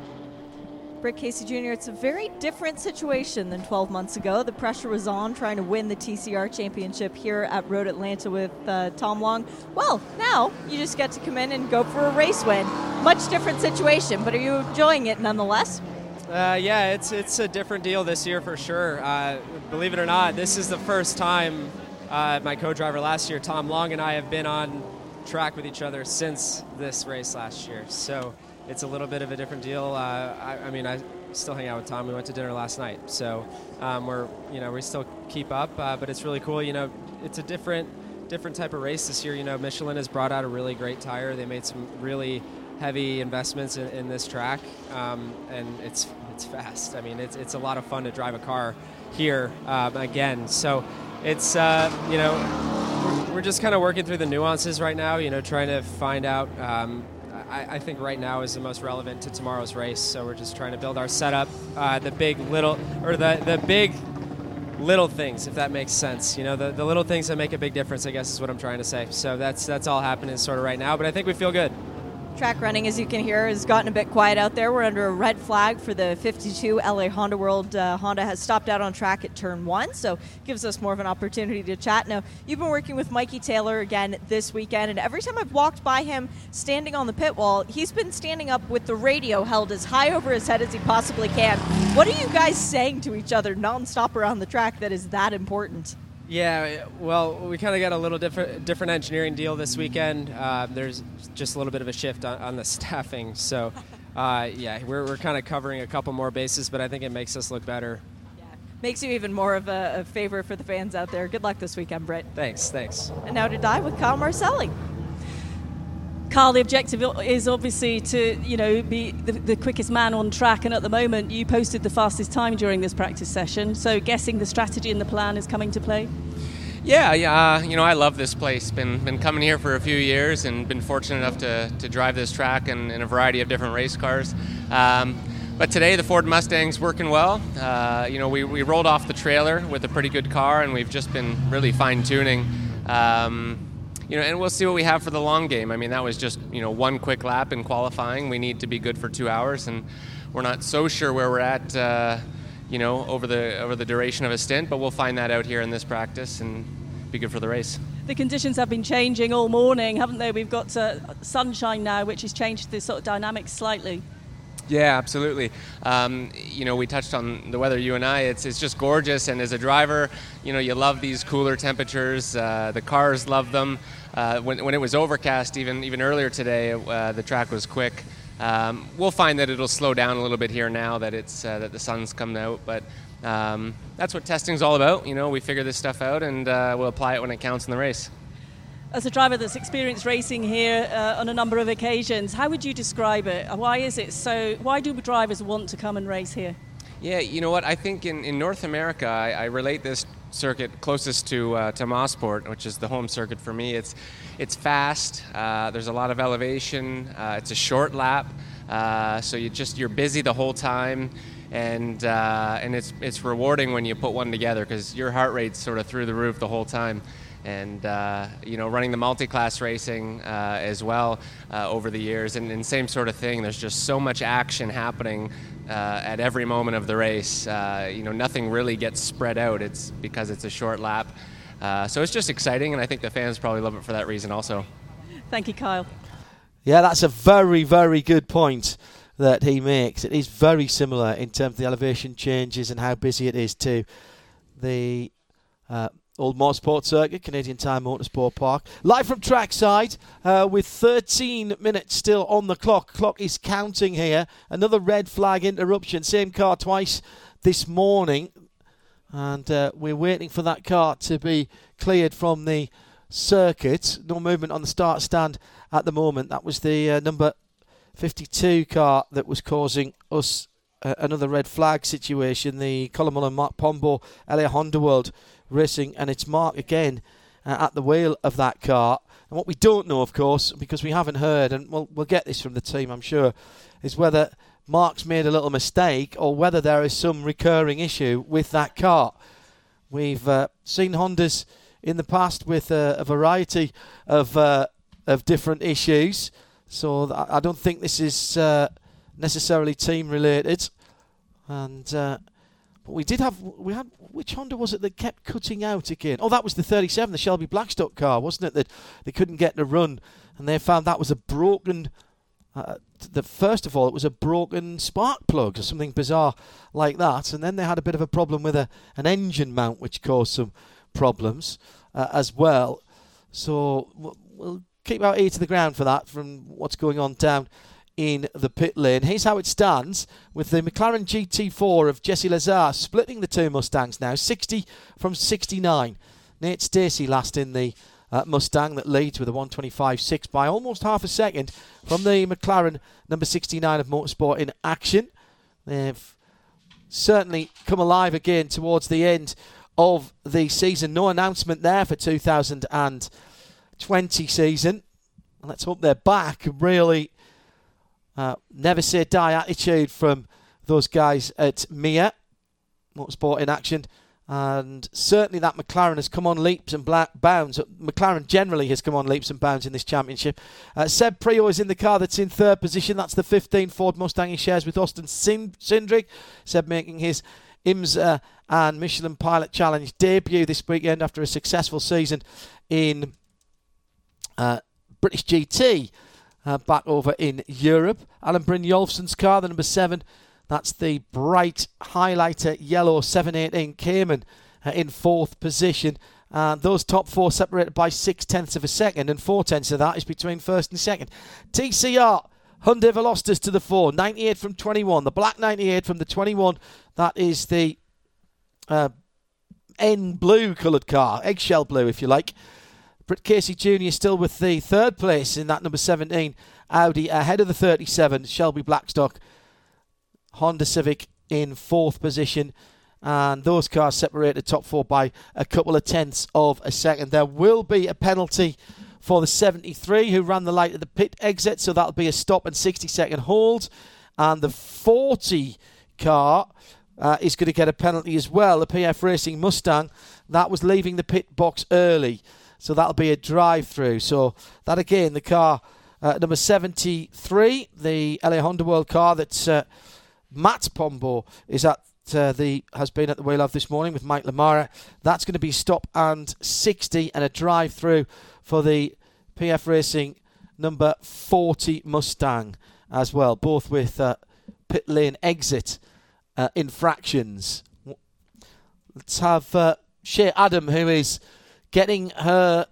Britt Casey Jr., it's a very different situation than 12 months ago. The pressure was on trying to win the TCR championship here at Road Atlanta with uh, Tom Long. Well, now you just get to come in and go for a race win. Much different situation, but are you enjoying it nonetheless? Uh, yeah, it's it's a different deal this year for sure. Uh, believe it or not, this is the first time uh, my co-driver last year, Tom Long, and I have been on track with each other since this race last year. So it's a little bit of a different deal. Uh, I, I, mean, I still hang out with Tom. We went to dinner last night, so um, we're you know we still keep up, uh, but it's really cool. You know, it's a different different type of race this year. You know, Michelin has brought out a really great tire. They made some really heavy investments in, in this track, um, and it's it's fast. I mean, it's it's a lot of fun to drive a car here um, again. So it's uh, you know we're, just kind of working through the nuances right now. You know, trying to find out. Um, I, I, think right now is the most relevant to tomorrow's race. So we're just trying to build our setup, uh, the big little or the the big little things, if that makes sense. You know, the, the little things that make a big difference, I guess is what I'm trying to say. So that's that's all happening sort of right now, but I think we feel good. Track running, as you can hear, has gotten a bit quiet out there. We're under a red flag for the 52 LA Honda World. Uh, Honda has stopped out on track at turn one, so gives us more of an opportunity to chat. Now, you've been working with Mikey Taylor again this weekend, and every time I've walked by him standing on the pit wall, he's been standing up with the radio held as high over his head as he possibly can. What are you guys saying to each other nonstop around the track that is that important? Yeah, well, we kind of got a little different different engineering deal this weekend. Uh, there's just a little bit of a shift on, on the *laughs* staffing, so uh, yeah, we're, we're kind of covering a couple more bases, but I think it makes us look better. Yeah, makes you even more of a, a favor for the fans out there. Good luck this weekend, Britt. Thanks, thanks. And now to Di with Kyle Marcelli. Kyle, the objective is obviously to, you know, be the, the, quickest man on track. And at the moment, you posted the fastest time during this practice session. So, guessing the strategy and the plan is coming to play. Yeah, yeah. Uh, you know, I love this place. Been been coming here for a few years, and been fortunate enough to, to drive this track in, in a variety of different race cars. Um, but today, the Ford Mustang's working well. Uh, you know, we, we rolled off the trailer with a pretty good car, and we've just been really fine tuning. Um, you know, and we'll see what we have for the long game. I mean, that was just you know one quick lap in qualifying. We need to be good for two hours, and we're not so sure where we're at. Uh, you know, over the over the duration of a stint, but we'll find that out here in this practice and be good for the race. The conditions have been changing all morning, haven't they? We've got uh, sunshine now, which has changed the sort of dynamics slightly. Yeah, absolutely. Um, you know, we touched on the weather. You and I, it's it's just gorgeous. And as a driver, you know, you love these cooler temperatures. Uh, the cars love them. Uh, when, when it was overcast, even even earlier today, uh, the track was quick. Um, we'll find that it'll slow down a little bit here now that it's uh, that the sun's come out, but um, that's what testing's all about. You know, we figure this stuff out and uh, we'll apply it when it counts in the race. As a driver that's experienced racing here uh, on a number of occasions, how would you describe it? Why is it so? Why do drivers want to come and race here? Yeah, you know what? I think in, in North America, I, I relate this circuit closest to uh, to Mosport, which is the home circuit for me. It's it's fast. Uh, there's a lot of elevation. Uh, it's a short lap, uh, so you just you're busy the whole time, and uh, and it's it's rewarding when you put one together because your heart rate's sort of through the roof the whole time and uh, you know running the multi-class racing as well over the years and, and, same sort of thing there's just so much action happening uh, at every moment of the race uh, you know nothing really gets spread out. It's because it's a short lap. Uh, so it's just exciting and i think the fans probably love it for that reason also. Thank you kyle. Yeah that's a very very good point that he makes. It is very similar in terms of the elevation changes and how busy it is to the uh, Old Mosport Circuit, Canadian Tire Motorsport Park. Live from trackside uh, with 13 minutes still on the clock. Clock is counting here. Another red flag interruption. Same car twice this morning. And uh, we're waiting for that car to be cleared from the circuit. No movement on the start stand at the moment. That was the uh, number 52 car that was causing us uh, another red flag situation. The Colin Mullan Mark Pombo LA Honda World Racing, and it's Mark again uh, at the wheel of that car. And what we don't know, of course, because we haven't heard, and we'll, we'll get this from the team, I'm sure, is whether Mark's made a little mistake or whether there is some recurring issue with that car. We've uh, seen Hondas in the past with a variety of uh, of different issues, so I don't think this is uh, necessarily team related. And uh, but we did have we had which Honda was it that kept cutting out again? Oh, that was the 37, the Shelby Blackstock car, wasn't it? That they couldn't get the run, and they found that was a broken. Uh, the first of all, it was a broken spark plug or something bizarre like that, and then they had a bit of a problem with a an engine mount, which caused some problems uh, as well. So we'll keep our ear to the ground for that from what's going on down in the pit lane. Here's how it stands with the McLaren GT4 of Jesse Lazare splitting the two Mustangs now, 60 from 69. Nate Stacey last in the uh, Mustang that leads with a 125.6 by almost half a second from the McLaren number 69 of Motorsport in action. They've certainly come alive again towards the end of the season. No announcement there for 2020 season. Let's hope they're back. Really, uh, never say die attitude from those guys at Mia Motorsport in action. And certainly that McLaren has come on leaps and bounds. McLaren generally has come on leaps and bounds in this championship. Uh, Seb Priaulx is in the car that's in third position. That's the 15 Ford Mustang he shares with Austin Cindric. Seb making his IMSA and Michelin Pilot Challenge debut this weekend after a successful season in uh, British GT uh, back over in Europe. Alan Brynjolfsson's car, the number seven that's the bright highlighter yellow 718 Cayman uh, in fourth position. Uh, those top four separated by six tenths of a second, and four tenths of that is between first and second. TCR Hyundai Velosters to the four, 98 from 21. The black 98 from the 21. That is the uh, N blue coloured car, eggshell blue, if you like. Britt Casey Jr. still with the third place in that number 17 Audi, ahead of the 37 Shelby Blackstock Honda Civic in fourth position. And those cars separated top four by a couple of tenths of a second. There will be a penalty for the 73 who ran the light at the pit exit, so that'll be a stop and 60 second hold. And the 40 car uh, is going to get a penalty as well. The PF Racing Mustang that was leaving the pit box early, so that'll be a drive through. So that again, the car uh, number 73, the LA Honda World car that's. Uh, Matt Pombo is at uh, the has been at the wheel of this morning with Mike LaMarra. That's going to be stop and 60 and a drive through for the PF Racing number 40 Mustang as well, both with uh, pit lane exit uh, infractions. Let's have uh, Shea Adam, who is getting her.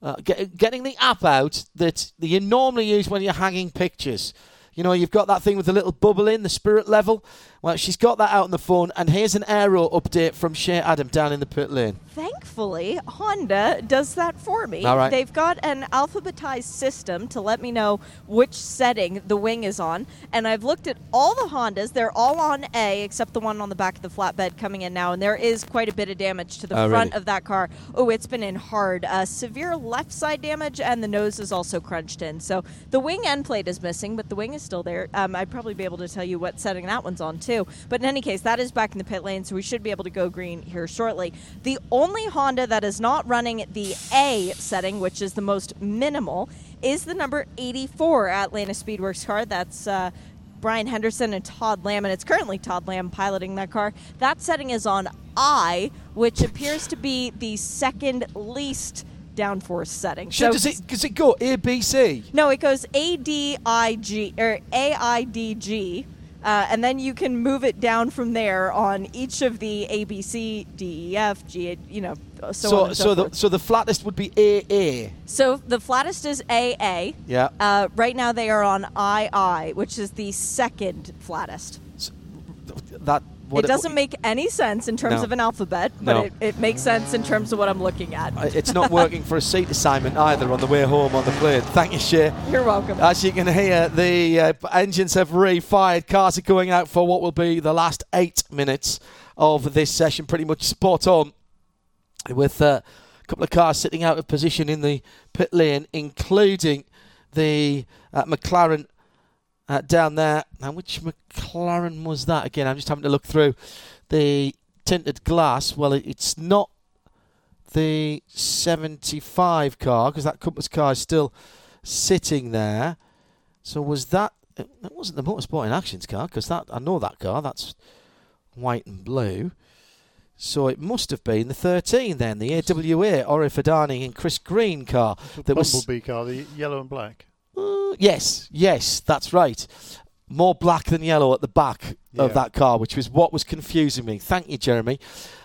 Uh, get, getting the app out that you normally use when you're hanging pictures. You know, you've got that thing with the little bubble in, the spirit level. Well, she's got that out on the phone, and here's an aero update from Shea Adam down in the pit lane. Thankfully, Honda does that for me. All right. They've got an alphabetized system to let me know which setting the wing is on, and I've looked at all the Hondas. They're all on A, except the one on the back of the flatbed coming in now, and there is quite a bit of damage to the Oh, front really? of that car. Oh, it's been in hard. Uh, severe left side damage, and the nose is also crunched in. So the wing end plate is missing, but the wing is still there. Um, I'd probably be able to tell you what setting that one's on, too. But in any case, that is back in the pit lane, so we should be able to go green here shortly. The only Honda that is not running the A setting, which is the most minimal, is the number 84 Atlanta Speedwerks car. That's. Uh, Brian Henderson and Todd Lamb, and it's currently Todd Lamb piloting that car. That setting is on I, which appears to be the second least downforce setting. So does it does it go A B C? No, it goes A D I G or A I D G, uh, and then you can move it down from there on each of the A B C D E F G. You know, so So on and so, so the so the flattest would be A A. So the flattest is AA. Yeah. Uh, right now they are on II, which is the second flattest. That what it doesn't make any sense in terms No. of an alphabet, but No. it, it makes sense in terms of what I'm looking at. Uh, It's not working for a seat assignment either on the way home on the plane. Thank you, Shea. You're welcome. As you can hear, the uh, engines have re-fired. Cars are going out for what will be the last eight minutes of this session. Pretty much spot on, with uh, a couple of cars sitting out of position in the pit lane, including the uh, McLaren uh, down there. Now, which McLaren was that again? I'm just having to look through the tinted glass. Well, it, it's not the 75 car because that Compass car is still sitting there. So was that? It wasn't the Motorsport in Actions car because that I know that car. That's white and blue. So it must have been the 13 then, the AWA Orey Fidani and Chris Green car that was Bumblebee car, the yellow and black. Uh, yes, yes, that's right. More black than yellow at the back of that car, which was what was confusing me. Thank you, Jeremy.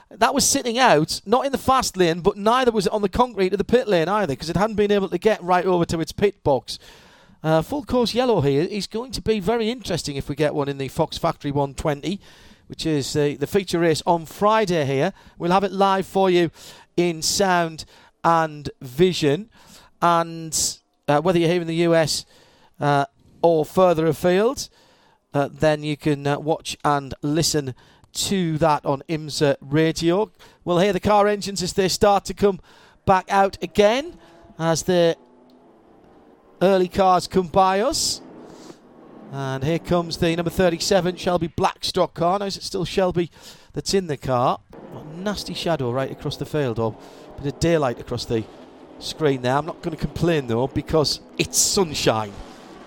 That was sitting out, not in the fast lane, but neither was it on the concrete of the pit lane either, because it hadn't been able to get right over to its pit box. Uh, full course yellow here is going to be very interesting if we get one in the Fox Factory 120, which is uh, the feature race on Friday here. We'll have it live for you in sound and vision. And uh, whether you're here in the US uh, or further afield, uh, then you can uh, watch and listen to that on IMSA radio. We'll hear the car engines as they start to come back out again as the early cars come by us. And here comes the number 37 Shelby Blackstock car. Now, is it still Shelby that's in the car? Nasty shadow right across the field, or a bit of daylight across the screen there. I'm not going to complain though because it's sunshine,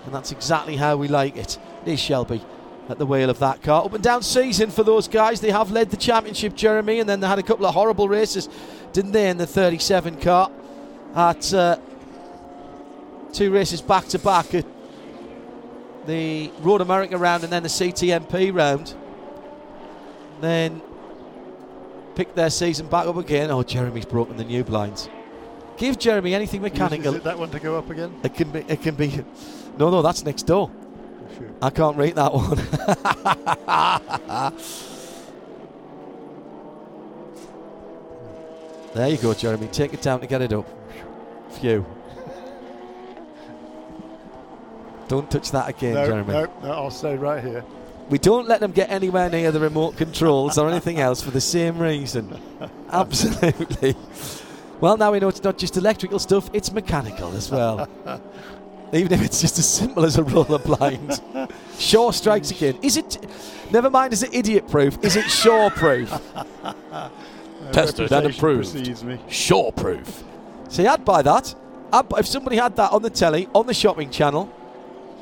and that's exactly how we like it. It is Shelby at the wheel of that car. Up and down season for those guys. They have led the championship, Jeremy, and then they had a couple of horrible races, didn't they, in the 37 car at uh, two races back to back at the Road America round and then the CTMP round. Then picked their season back up again. Oh, Jeremy's broken the new blinds. Give Jeremy anything mechanical. Is it that one to go up again? It can be. It can be. No, no, that's next door. Sure. I can't rate that one. *laughs* there you go, Jeremy. Take it down to get it up. Phew. Don't touch that again, no, Jeremy. no, no, I'll stay right here. We don't let them get anywhere near the remote controls or anything else for the same reason. *laughs* Absolutely. Well, now we know it's not just electrical stuff, it's mechanical as well. *laughs* Even if it's just as simple as a roller blind. Shaw strikes again. Is it, never mind, is it idiot proof? Is it Shaw proof? *laughs* Tested and approved. Shaw proof. See, I'd buy that. I'd, buy- if somebody had that on the telly, on the shopping channel,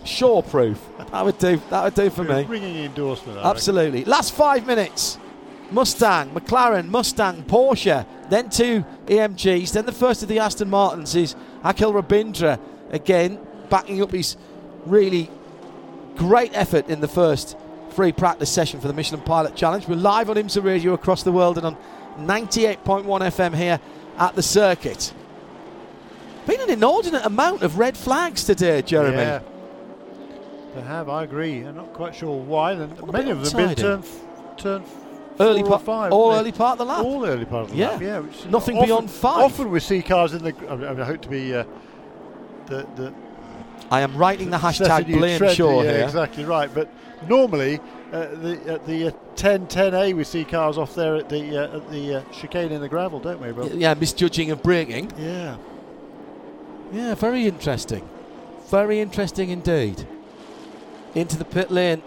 Shaw proof. That would do. That would do for me. Ringing endorsement. I reckon. Absolutely. Last five minutes. Mustang, McLaren, Mustang, Porsche, then two AMGs, then the first of the Aston Martins is Akhil Rabindra again, backing up his really great effort in the first free practice session for the Michelin Pilot Challenge. We're live on IMSA Radio across the world and on 98.1 FM here at the circuit. Been an inordinate amount of red flags today, Jeremy. Yeah. They have, I agree. I'm not quite sure why. And many of them been untidy. turn, f- turn f- Early part, five. all haven't early part of the lap. All early part of the Yeah. lap. Yeah. which Nothing often- beyond five. Often we see cars in the. I, mean, I hope to be. Uh, the, the I am writing the hashtag setting you blame trendy, Shaw yeah, here. exactly right. But normally, uh, the at the uh, 10 10A, we see cars off there at the uh, at the uh, chicane in the gravel, don't we? Well, Yeah, misjudging of braking. yeah. Yeah, very interesting. Very interesting indeed. Into the pit lane,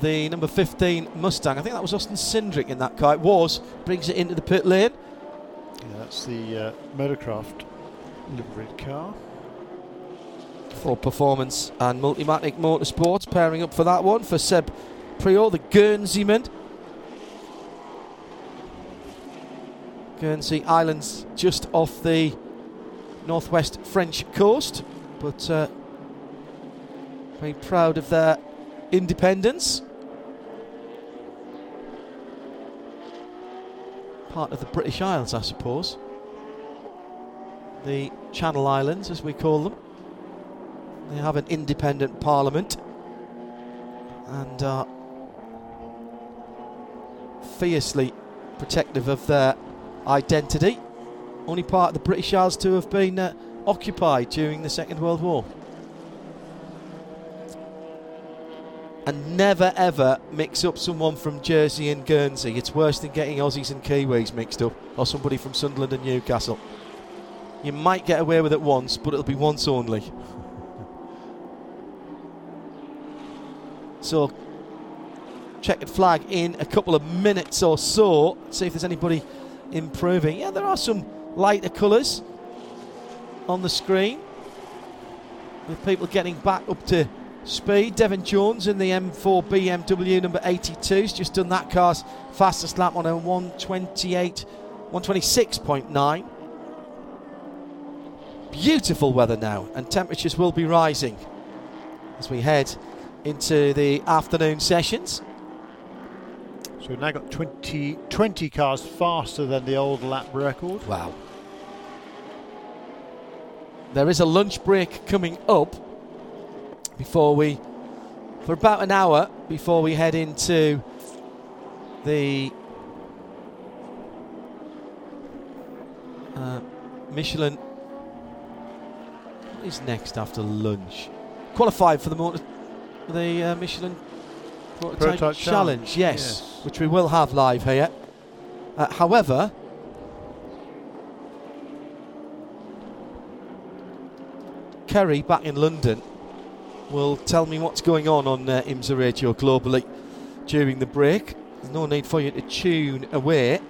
the number 15 Mustang. I think that was Austin Cindric in that car. It was. Brings it into the pit lane. Yeah, that's the uh, Motorcraft liveried car. Ford Performance and Multimatic Motorsports pairing up for that one for Seb Priaulx, the Guernseyman. Guernsey Islands just off the northwest French coast, but uh, very proud of their independence. Part of the British Isles, I suppose. The Channel Islands, as we call them. They have an independent parliament and are fiercely protective of their identity. Only part of the British Isles to have been uh, occupied during the Second World War. And never ever mix up someone from Jersey and Guernsey. It's worse than getting Aussies and Kiwis mixed up, or somebody from Sunderland and Newcastle. You might get away with it once, but it'll be once only. So, checkered flag in a couple of minutes or so. See if there's anybody improving. Yeah, there are some lighter colours on the screen with people getting back up to speed. Devin Jones in the M4 BMW number 82 has just done that car's fastest lap on a 128, 126.9. Beautiful weather now, and temperatures will be rising as we head into the afternoon sessions. So we've now got 20, 20 cars faster than the old lap record. Wow. There is a lunch break coming up before we, for about an hour before we head into the uh, Michelin. What is next after lunch? Qualified for the motor, the uh, Michelin prototype, Prototype challenge, challenge, yes, yes. which we will have live here. Uh, however, Kerry back in London will tell me what's going on on uh, IMSA Radio globally during the break. There's no need for you to tune away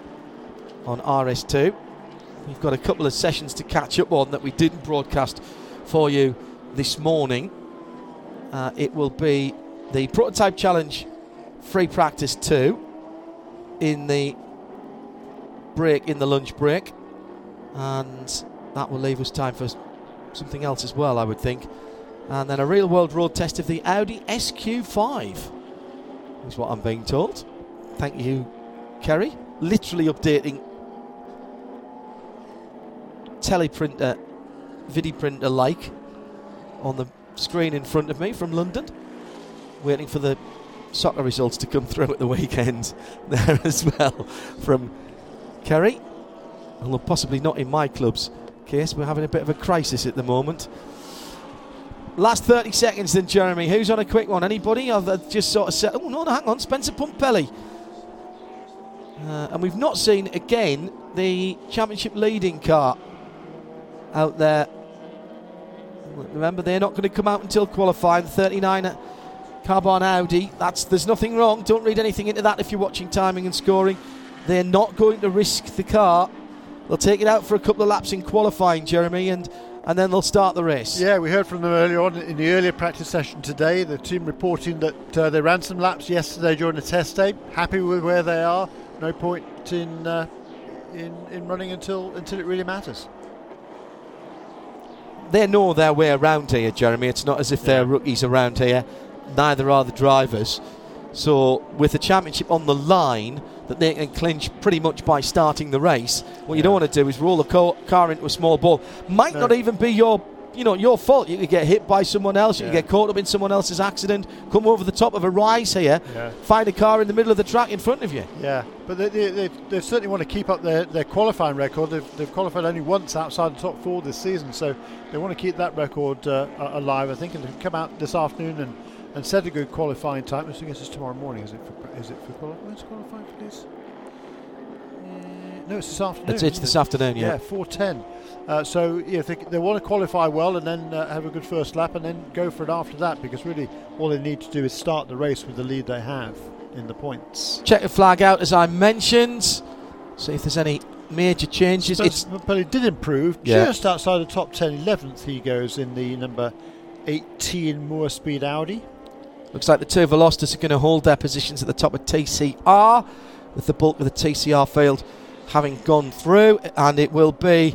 on RS2. We've got a couple of sessions to catch up on that we didn't broadcast for you this morning. Uh, it will be the Prototype Challenge Free Practice 2 in the break, in the lunch break. And that will leave us time for something else as well, I would think. And then a real world road test of the Audi SQ5 is what I'm being told. Thank you, Kerry. Literally updating teleprinter, video printer like on the screen in front of me from London. Waiting for the soccer results to come through at the weekend *laughs* there as well from Kerry. Although possibly not in my club's case. We're having a bit of a crisis at the moment. Last 30 seconds then, Jeremy. Who's on a quick one? Anybody? I've just sort of said, oh, no, no, hang on. Spencer Pumpelly. Uh, and we've not seen, again, the championship leading car out there. Remember, they're not going to come out until qualifying. The 39 Carbahn Audi. That's There's nothing wrong. Don't read anything into that if you're watching timing and scoring. They're not going to risk the car. They'll take it out for a couple of laps in qualifying, Jeremy, and, and then they'll start the race. Yeah, we heard from them earlier on in the earlier practice session today. The team reporting that uh, they ran some laps yesterday during the test day. Happy with where they are. No point in uh, in, in running until until it really matters. they know their way around here, Jeremy. It's not as if they're rookies around here. Neither are the drivers. So, with the championship on the line, that they can clinch pretty much by starting the race. What you don't want to do is roll the car into a small ball. Might No. not even be your, you know, your fault. You could get hit by someone else. You Yeah. could get caught up in someone else's accident. Come over the top of a rise here. Yeah. Find a car in the middle of the track in front of you. Yeah, but they, they, they, they certainly want to keep up their, their qualifying record. They've, they've qualified only once outside the top four this season, so they want to keep that record uh, alive, I think, and come out this afternoon and, and set a good qualifying time. I guess it's tomorrow morning, is it for, is it for quali- when's qualifying for this? Uh, no, it's this afternoon. It's- it's this it? afternoon, yeah. Yeah, 4.10. Uh, so yeah, they, they want to qualify well and then uh, have a good first lap and then go for it after that because really all they need to do is start the race with the lead they have in the points. Check the flag out as I mentioned. See if there's any major changes. It's But, but it did improve. Yeah. Just outside the top 10, 11th he goes in the number 18 Moore Speed Audi. Looks like the two Velosters are going to hold their positions at the top of TCR, with the bulk of the TCR field having gone through, and it will be,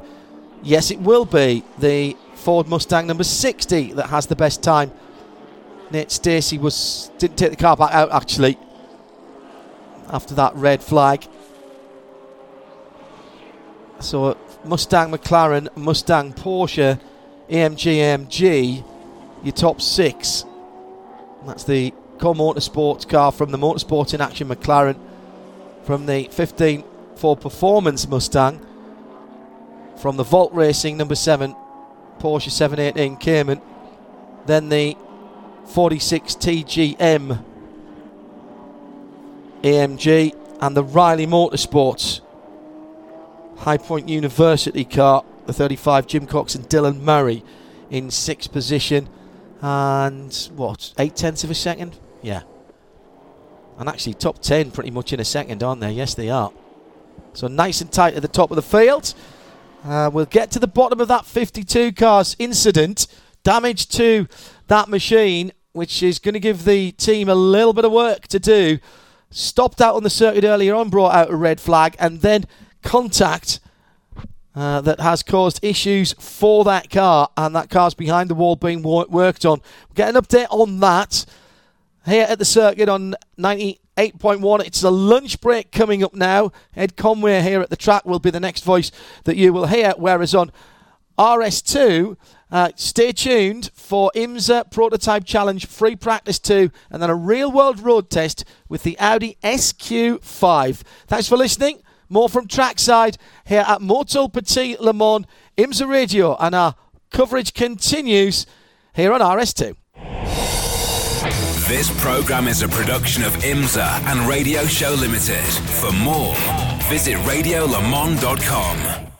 yes, it will be the Ford Mustang number 60 that has the best time. Nate Stacey was didn't take the car back out actually after that red flag. So Mustang, McLaren, Mustang, Porsche, AMG, AMG, your top six. That's the Core Motorsports car from the Motorsport in Action McLaren, from the 15 Ford Performance Mustang, from the Volt Racing number 7 Porsche 718 Cayman, then the 46 TGM AMG, and the Riley Motorsports High Point University car, the 35 Jim Cox and Dylan Murray in sixth position and what eight tenths of a second? Yeah. And actually top 10 pretty much in a second aren't they? Yes they are. So nice and tight at the top of the field. Uh, we'll get to the bottom of that 52 cars incident. Damage to that machine which is going to give the team a little bit of work to do. Stopped out on the circuit earlier on brought out a red flag and then contact uh, that has caused issues for that car, and that car's behind the wall being wor- worked on. We'll get an update on that here at the circuit on 98.1. It's a lunch break coming up now. Ed Conway here at the track will be the next voice that you will hear, whereas on RS2, Uh, stay tuned for IMSA Prototype Challenge Free Practice 2 and then a real world road test with the Audi SQ5. Thanks for listening. More from trackside here at Motul Petit Le Mans, IMSA Radio, and our coverage continues here on RS2. This program is a production of IMSA and Radio Show Limited. For more, visit radiolemans.com.